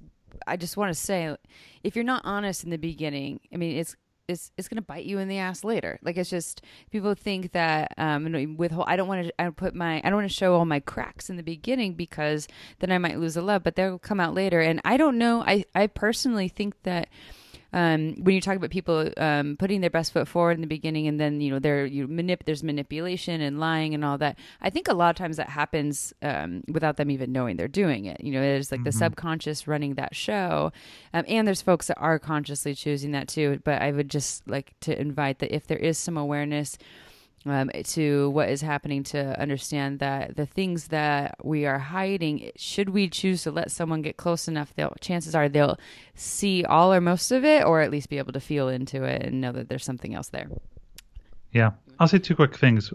I just want to say, if you're not honest in the beginning, I mean, it's it's it's gonna bite you in the ass later. Like it's just people think that um with I don't want to I put my I don't want to show all my cracks in the beginning because then I might lose the love, but they'll come out later. And I don't know. I I personally think that um, when you talk about people um, putting their best foot forward in the beginning and then you know there you manip- there's manipulation and lying and all that i think a lot of times that happens um, without them even knowing they're doing it. You know there's like the subconscious running that show. Um, and there's folks that are consciously choosing that too but i would just like to invite that if there is some awareness um, to what is happening to understand that the things that we are hiding, should we choose to let someone get close enough, they'll chances are they'll see all or most of it, or at least be able to feel into it and know that there's something else there. Yeah. I'll say two quick things.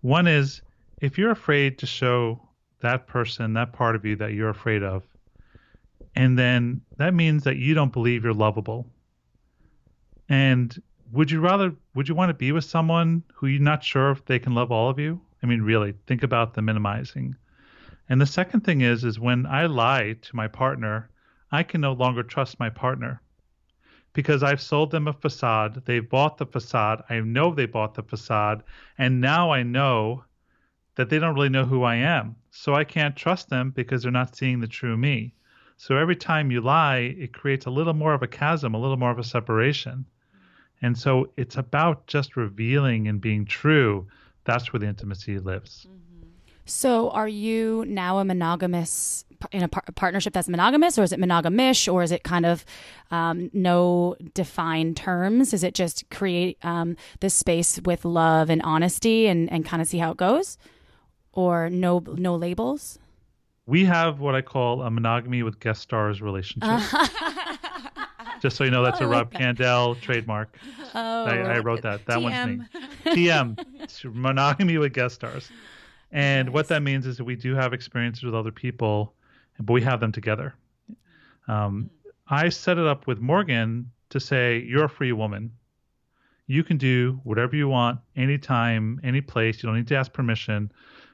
One is if you're afraid to show that person, that part of you that you're afraid of, and then that means that you don't believe you're lovable. And would you rather would you want to be with someone who you're not sure if they can love all of you? I mean, really, think about the minimizing. And the second thing is is when I lie to my partner, I can no longer trust my partner because I've sold them a facade. They've bought the facade. I know they bought the facade. And now I know that they don't really know who I am. So I can't trust them because they're not seeing the true me. So every time you lie, it creates a little more of a chasm, a little more of a separation. And so it's about just revealing and being true. That's where the intimacy lives. So, are you now a monogamous in a, par- a partnership that's monogamous, or is it monogamish, or is it kind of um, no defined terms? Is it just create um, this space with love and honesty, and, and kind of see how it goes, or no no labels? We have what I call a monogamy with guest stars relationship. Just so you know, that's Oh, a Rob like. Kandell trademark. Oh, I, I wrote that. That one's me. TM, monogamy with guest stars. And what that means is that we do have experiences with other people, but we have them together. Um, I set it up with Morgan to say, You're a free woman. You can do whatever you want, anytime, any place. You don't need to ask permission.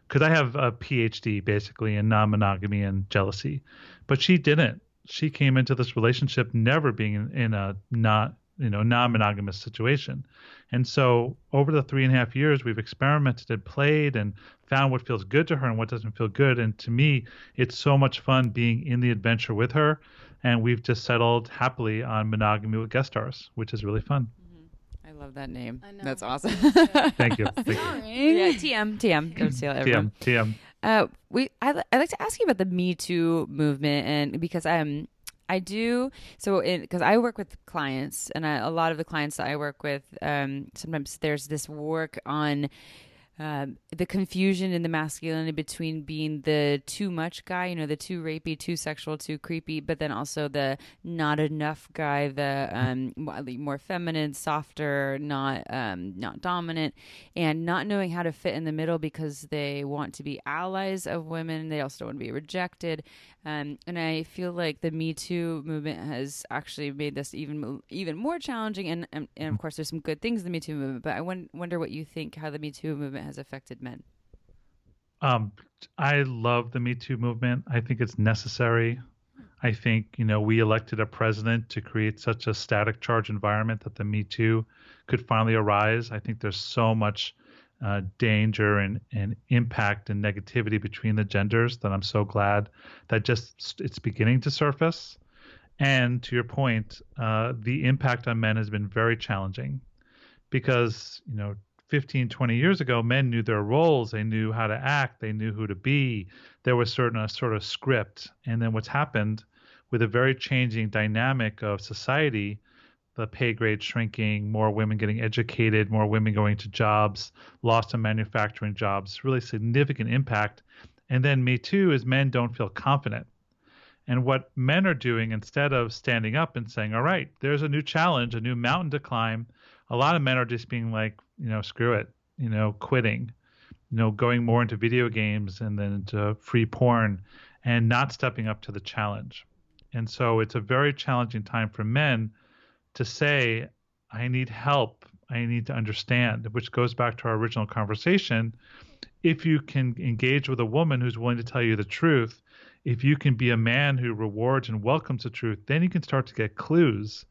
Because I have a PhD basically in non monogamy and jealousy. But she didn't. She came into this relationship never being in, a not you know non-monogamous situation. And so over the three and a half years we've experimented and played and found what feels good to her and what doesn't feel good. And to me it's so much fun being in the adventure with her. And we've just settled happily on monogamy with guest stars which is really fun love that name. I know. That's awesome. thank you thank you yeah, TM, TM. Don't steal everyone. tm tm Uh, we I I like to ask you about the Me Too movement, and because I'm, I do so because I work with clients, and I, a lot of the clients that I work with, um, sometimes there's this work on. Um, the confusion in the masculinity between being the too much guy, you know, the too rapey, too sexual, too creepy, but then also the not enough guy, the um, more feminine, softer, not um, not dominant, and not knowing how to fit in the middle because they want to be allies of women. They also don't want to be rejected. Um, and I feel like the Me Too movement has actually made this even even more challenging. And and, and of course, there's some good things in the Me Too movement. But I wonder what you think how the Me Too movement has affected men. Um, I love the Me Too movement. I think it's necessary. I think, you know, we elected a president to create such a static charge environment that the Me Too could finally arise. I think there's so much uh, danger and, and impact and negativity between the genders that I'm so glad that just it's beginning to surface. And to your point, uh, the impact on men has been very challenging because, you know, 15, 20 years ago, men knew their roles. They knew how to act. They knew who to be. There was certain a sort of script. And then what's happened with a very changing dynamic of society, the pay grade shrinking, more women getting educated, more women going to jobs, loss of manufacturing jobs, really significant impact. And then Me Too is men don't feel confident. And what men are doing instead of standing up and saying, all right, there's a new challenge, a new mountain to climb, a lot of men are just being like, you know, screw it, you know, quitting, you know, going more into video games and then into free porn and not stepping up to the challenge. And so it's a very challenging time for men to say, I need help. I need to understand, which goes back to our original conversation. If you can engage with a woman who's willing to tell you the truth, if you can be a man who rewards and welcomes the truth, then you can start to get clues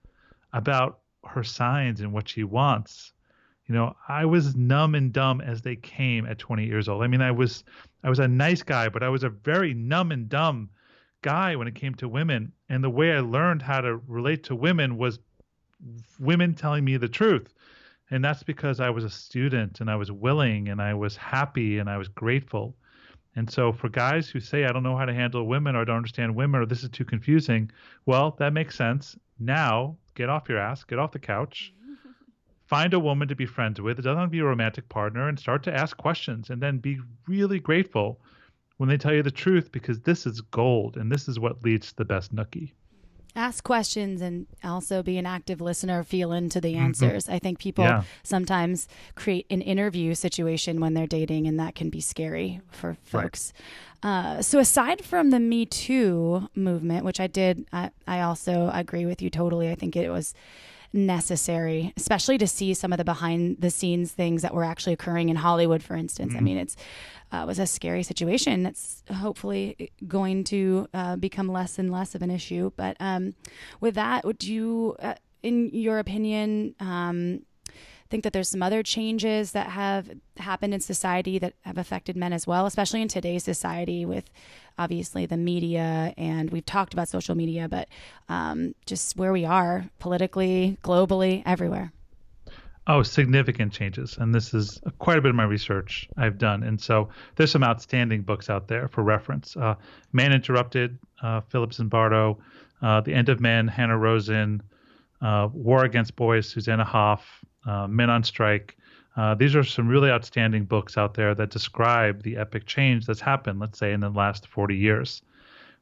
about her signs and what she wants. You know, I was numb and dumb as they came at 20 years old. I mean, I was I was a nice guy, but I was a very numb and dumb guy when it came to women. And the way I learned how to relate to women was women telling me the truth. And that's because I was a student and I was willing and I was happy and I was grateful. And so for guys who say I don't know how to handle women or I don't understand women or this is too confusing, well, that makes sense. Now, get off your ass, get off the couch. Mm-hmm. Find a woman to be friends with. It doesn't have to be a romantic partner and start to ask questions and then be really grateful when they tell you the truth because this is gold and this is what leads to the best nookie. ask questions and also be an active listener feel into the answers i think people Yeah. sometimes create an interview situation when they're dating and that can be scary for folks uh, so aside from the me too movement which i did I, I also agree with you totally i think it was necessary especially to see some of the behind the scenes things that were actually occurring in hollywood for instance. I mean it's uh, was a scary situation. That's hopefully going to uh, become less and less of an issue. But um, with that, would you, uh, in your opinion, um, think that there's some other changes that have happened in society that have affected men as well, especially in today's society with obviously the media. And we've talked about social media, but um, just where we are politically, globally, everywhere. Oh, significant changes. And this is quite a bit of my research I've done. And so there's some outstanding books out there for reference. Uh, Man Interrupted, uh, Philip Zimbardo, uh, The End of Men, Hanna Rosin, uh, War Against Boys, Susanna Hoff, uh, Men on Strike. Uh, these are some really outstanding books out there that describe the epic change that's happened, let's say, in the last 40 years.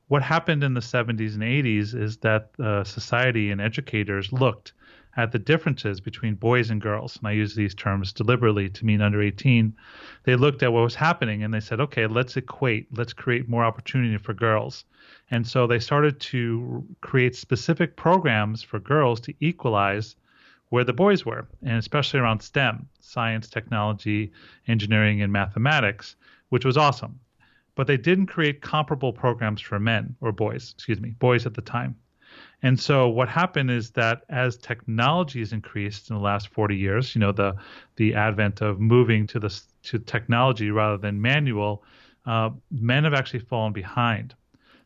What happened in the 70s and 80s is that society and educators looked at the differences between boys and girls, and I use these terms deliberately to mean under 18, they looked at what was happening and they said, okay, let's equate, let's create more opportunity for girls. And so they started to create specific programs for girls to equalize where the boys were, and especially around STEM, science, technology, engineering, and mathematics, which was awesome. But they didn't create comparable programs for men or boys, excuse me, boys at the time. And so what happened is that as technology has increased in the last 40 years, you know, the the advent of moving to the to technology rather than manual, uh, men have actually fallen behind.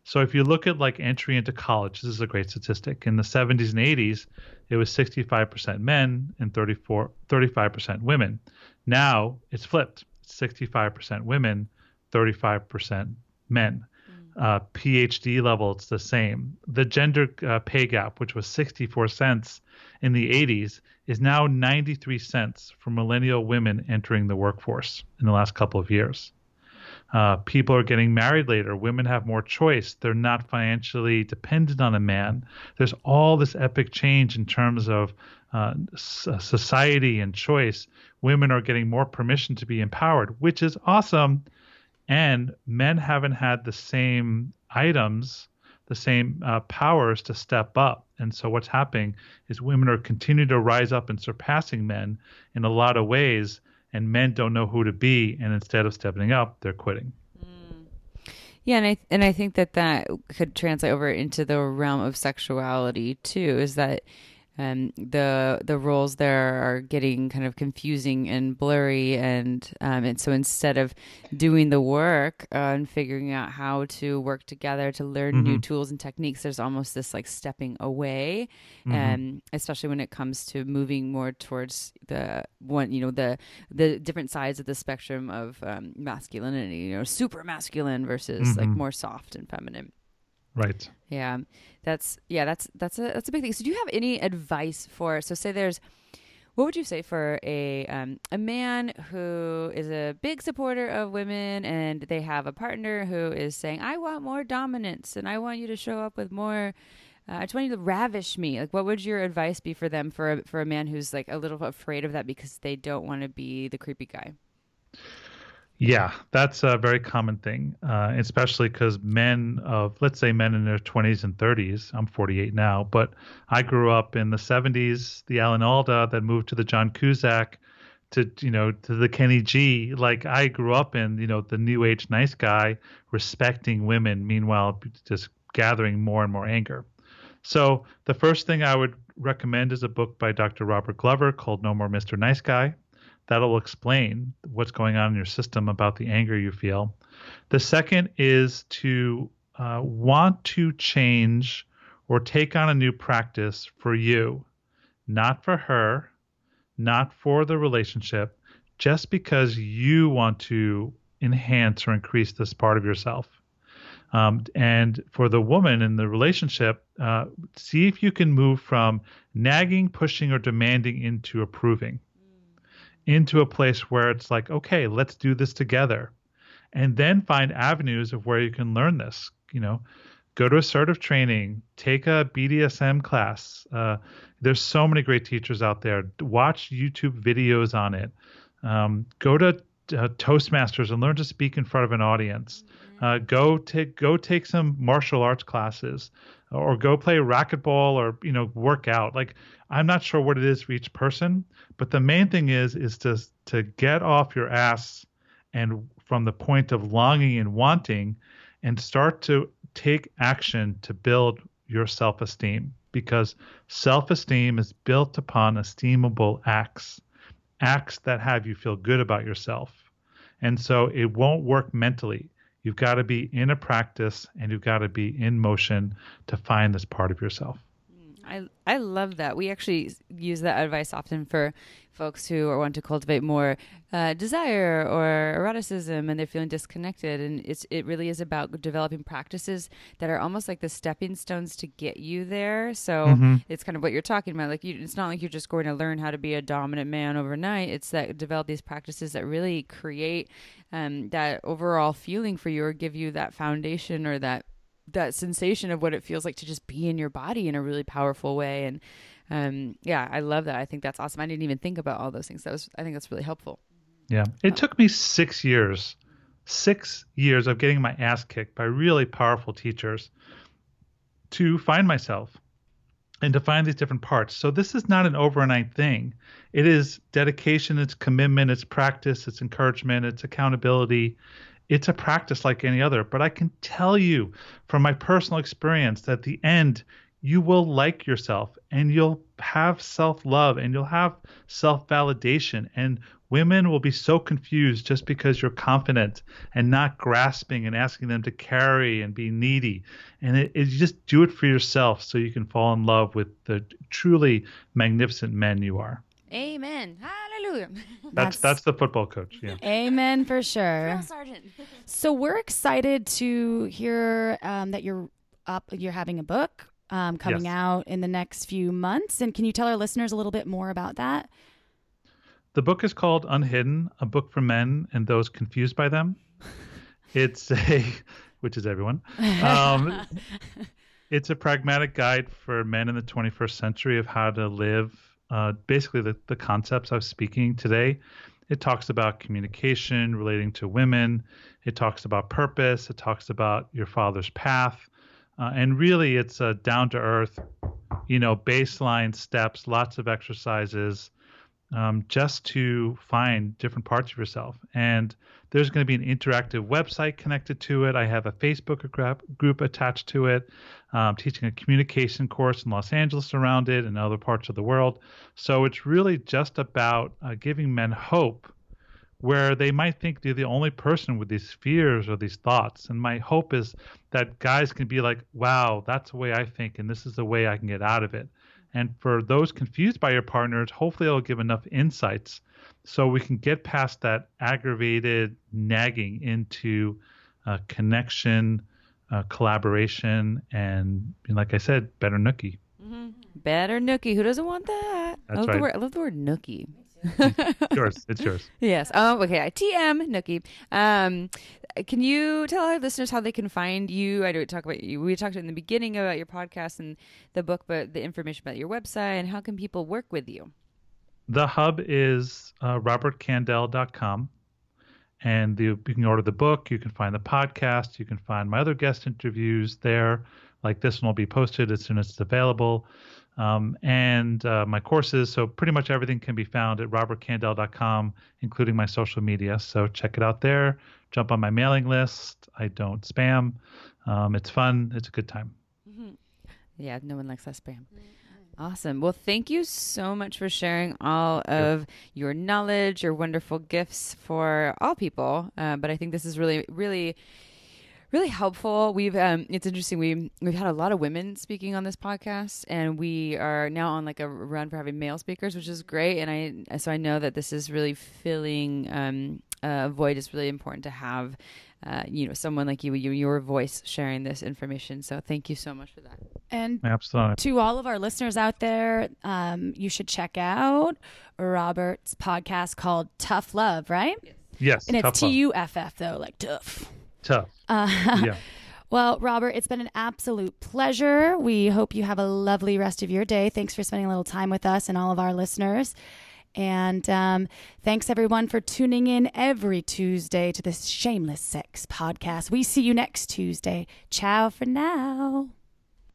So if you look at like entry into college, this is a great statistic. In the 70s and 80s, it was 65% men and 34 35% women. Now it's flipped. 65% women, 35% men uh, PhD level, it's the same. The gender uh, pay gap, which was 64 cents in the 80s, is now 93 cents for millennial women entering the workforce in the last couple of years. Uh, people are getting married later. Women have more choice. They're not financially dependent on a man. There's all this epic change in terms of uh, society and choice. Women are getting more permission to be empowered, which is awesome and men haven't had the same items the same uh, powers to step up and so what's happening is women are continuing to rise up and surpassing men in a lot of ways and men don't know who to be and instead of stepping up they're quitting mm. yeah and i and i think that that could translate over into the realm of sexuality too is that um, the the roles there are getting kind of confusing and blurry, and um, and so instead of doing the work uh, and figuring out how to work together to learn mm-hmm. new tools and techniques, there's almost this like stepping away, mm-hmm. um, especially when it comes to moving more towards the one you know the the different sides of the spectrum of um, masculinity, you know, super masculine versus mm-hmm. like more soft and feminine. Right. Yeah. That's yeah, that's that's a that's a big thing. So do you have any advice for so say there's what would you say for a um, a man who is a big supporter of women and they have a partner who is saying I want more dominance and I want you to show up with more uh, I just want you to ravish me. Like, what would your advice be for them for a, for a man who's like a little afraid of that because they don't want to be the creepy guy? Yeah, that's a very common thing, uh, especially because men of, let's say, men in their 20s and 30s. I'm 48 now, but I grew up in the 70s, the Alan Alda that moved to the John Cusack, to you know, to the Kenny G. Like I grew up in, you know, the new age nice guy respecting women. Meanwhile, just gathering more and more anger. So the first thing I would recommend is a book by Dr. Robert Glover called No More Mr. Nice Guy that'll explain what's going on in your system about the anger you feel. The second is to uh, want to change or take on a new practice for you, not for her, not for the relationship, just because you want to enhance or increase this part of yourself. Um, and for the woman in the relationship, uh, see if you can move from nagging, pushing, or demanding into approving into a place where it's like, okay, let's do this together. And then find avenues of where you can learn this. You know, go to assertive training, take a BDSM class. Uh, there's so many great teachers out there. Watch YouTube videos on it. Um, go to uh, Toastmasters and learn to speak in front of an audience. Mm-hmm. Uh, go take go take some martial arts classes, or go play racquetball, or you know work out. Like I'm not sure what it is for each person, but the main thing is is to to get off your ass and from the point of longing and wanting and start to take action to build your self-esteem because self-esteem is built upon esteemable acts. acts that have you feel good about yourself. And so it won't work mentally. You've got to be in a practice and you've got to be in motion to find this part of yourself. I I love that. We actually use that advice often for folks who want to cultivate more uh, desire or eroticism, and they're feeling disconnected. And it's it really is about developing practices that are almost like the stepping stones to get you there. So Mm-hmm. it's kind of what you're talking about. Like you, it's not like you're just going to learn how to be a dominant man overnight. It's that develop these practices that really create um, that overall feeling for you, or give you that foundation or that that sensation of what it feels like to just be in your body in a really powerful way and um yeah i love that i think that's awesome i didn't even think about all those things that was i think that's really helpful Yeah. It took me six years, six years of getting my ass kicked by really powerful teachers to find myself and to find these different parts. So this is not an overnight thing. It is dedication, it's commitment, it's practice, it's encouragement, it's accountability. It's a practice like any other. But I can tell you from my personal experience that at the end, you will like yourself and you'll have self love and you'll have self validation. And women will be so confused just because you're confident and not grasping and asking them to carry and be needy. And it, it just do it for yourself so you can fall in love with the truly magnificent men you are. Amen hallelujah That's That's- that's the football coach. Yeah. Amen for sure. sergeant So we're excited to hear um, that you're up. You're having a book um, coming Yes. out in the next few months, and can you tell our listeners a little bit more about that? The book is called Unhidden, a book for men and those confused by them. It's a, which is everyone. Um, it's a pragmatic guide for men in the 21st century of how to live. Uh, basically, the, the concepts I was speaking today. It talks about communication relating to women. It talks about purpose. It talks about your father's path. Uh, and really, it's a down to earth, you know, baseline steps, lots of exercises um, just to find different parts of yourself. And there's going to be an interactive website connected to it. I have a Facebook group attached to it, um, teaching a communication course in Los Angeles around it and other parts of the world. So it's really just about uh, giving men hope where they might think they're the only person with these fears or these thoughts. And my hope is that guys can be like, wow, that's the way I think, and this is the way I can get out of it. And for those confused by your partners, hopefully it'll give enough insights so we can get past that aggravated nagging into uh, connection, uh, collaboration, and like I said, better nookie. better nookie who doesn't want that I love, right. the word, I love the word nookie yours, it's yours. Yes. Oh, okay. TM Nookie. Um, can you tell our listeners how they can find you? I don't talk about you. We talked in the beginning about your podcast and the book, but the information about your website and how can people work with you? The hub is uh, robertkandell.com. And the, you can order the book. You can find the podcast. You can find my other guest interviews there. Like this one will be posted as soon as it's available. Um, and uh, my courses. So pretty much everything can be found at robertkandell.com, including my social media. So check it out there. Jump on my mailing list. I don't spam. Um, it's fun. It's a good time. Yeah, no one likes that spam. Awesome. Well, thank you so much for sharing all of your knowledge, your wonderful gifts for all people. Uh, but I think this is really, really, really helpful. We've um, it's interesting. We we've had a lot of women speaking on this podcast, and we are now on like a run for having male speakers, which is great. And I so I know that this is really filling um, a void. It's really important to have. Uh, you know, someone like you, you, your voice sharing this information. So, thank you so much for that. And Absolutely. to all of our listeners out there, um, you should check out Robert's podcast called Tuff Love, right? Yes. And it's tough T love. U F F though, like tough. Tough. Uh, Yeah. Well, Robert, it's been an absolute pleasure. We hope you have a lovely rest of your day. Thanks for spending a little time with us and all of our listeners. And um, thanks everyone for tuning in every Tuesday to this Shameless Sex podcast. We see you next Tuesday. Ciao for now.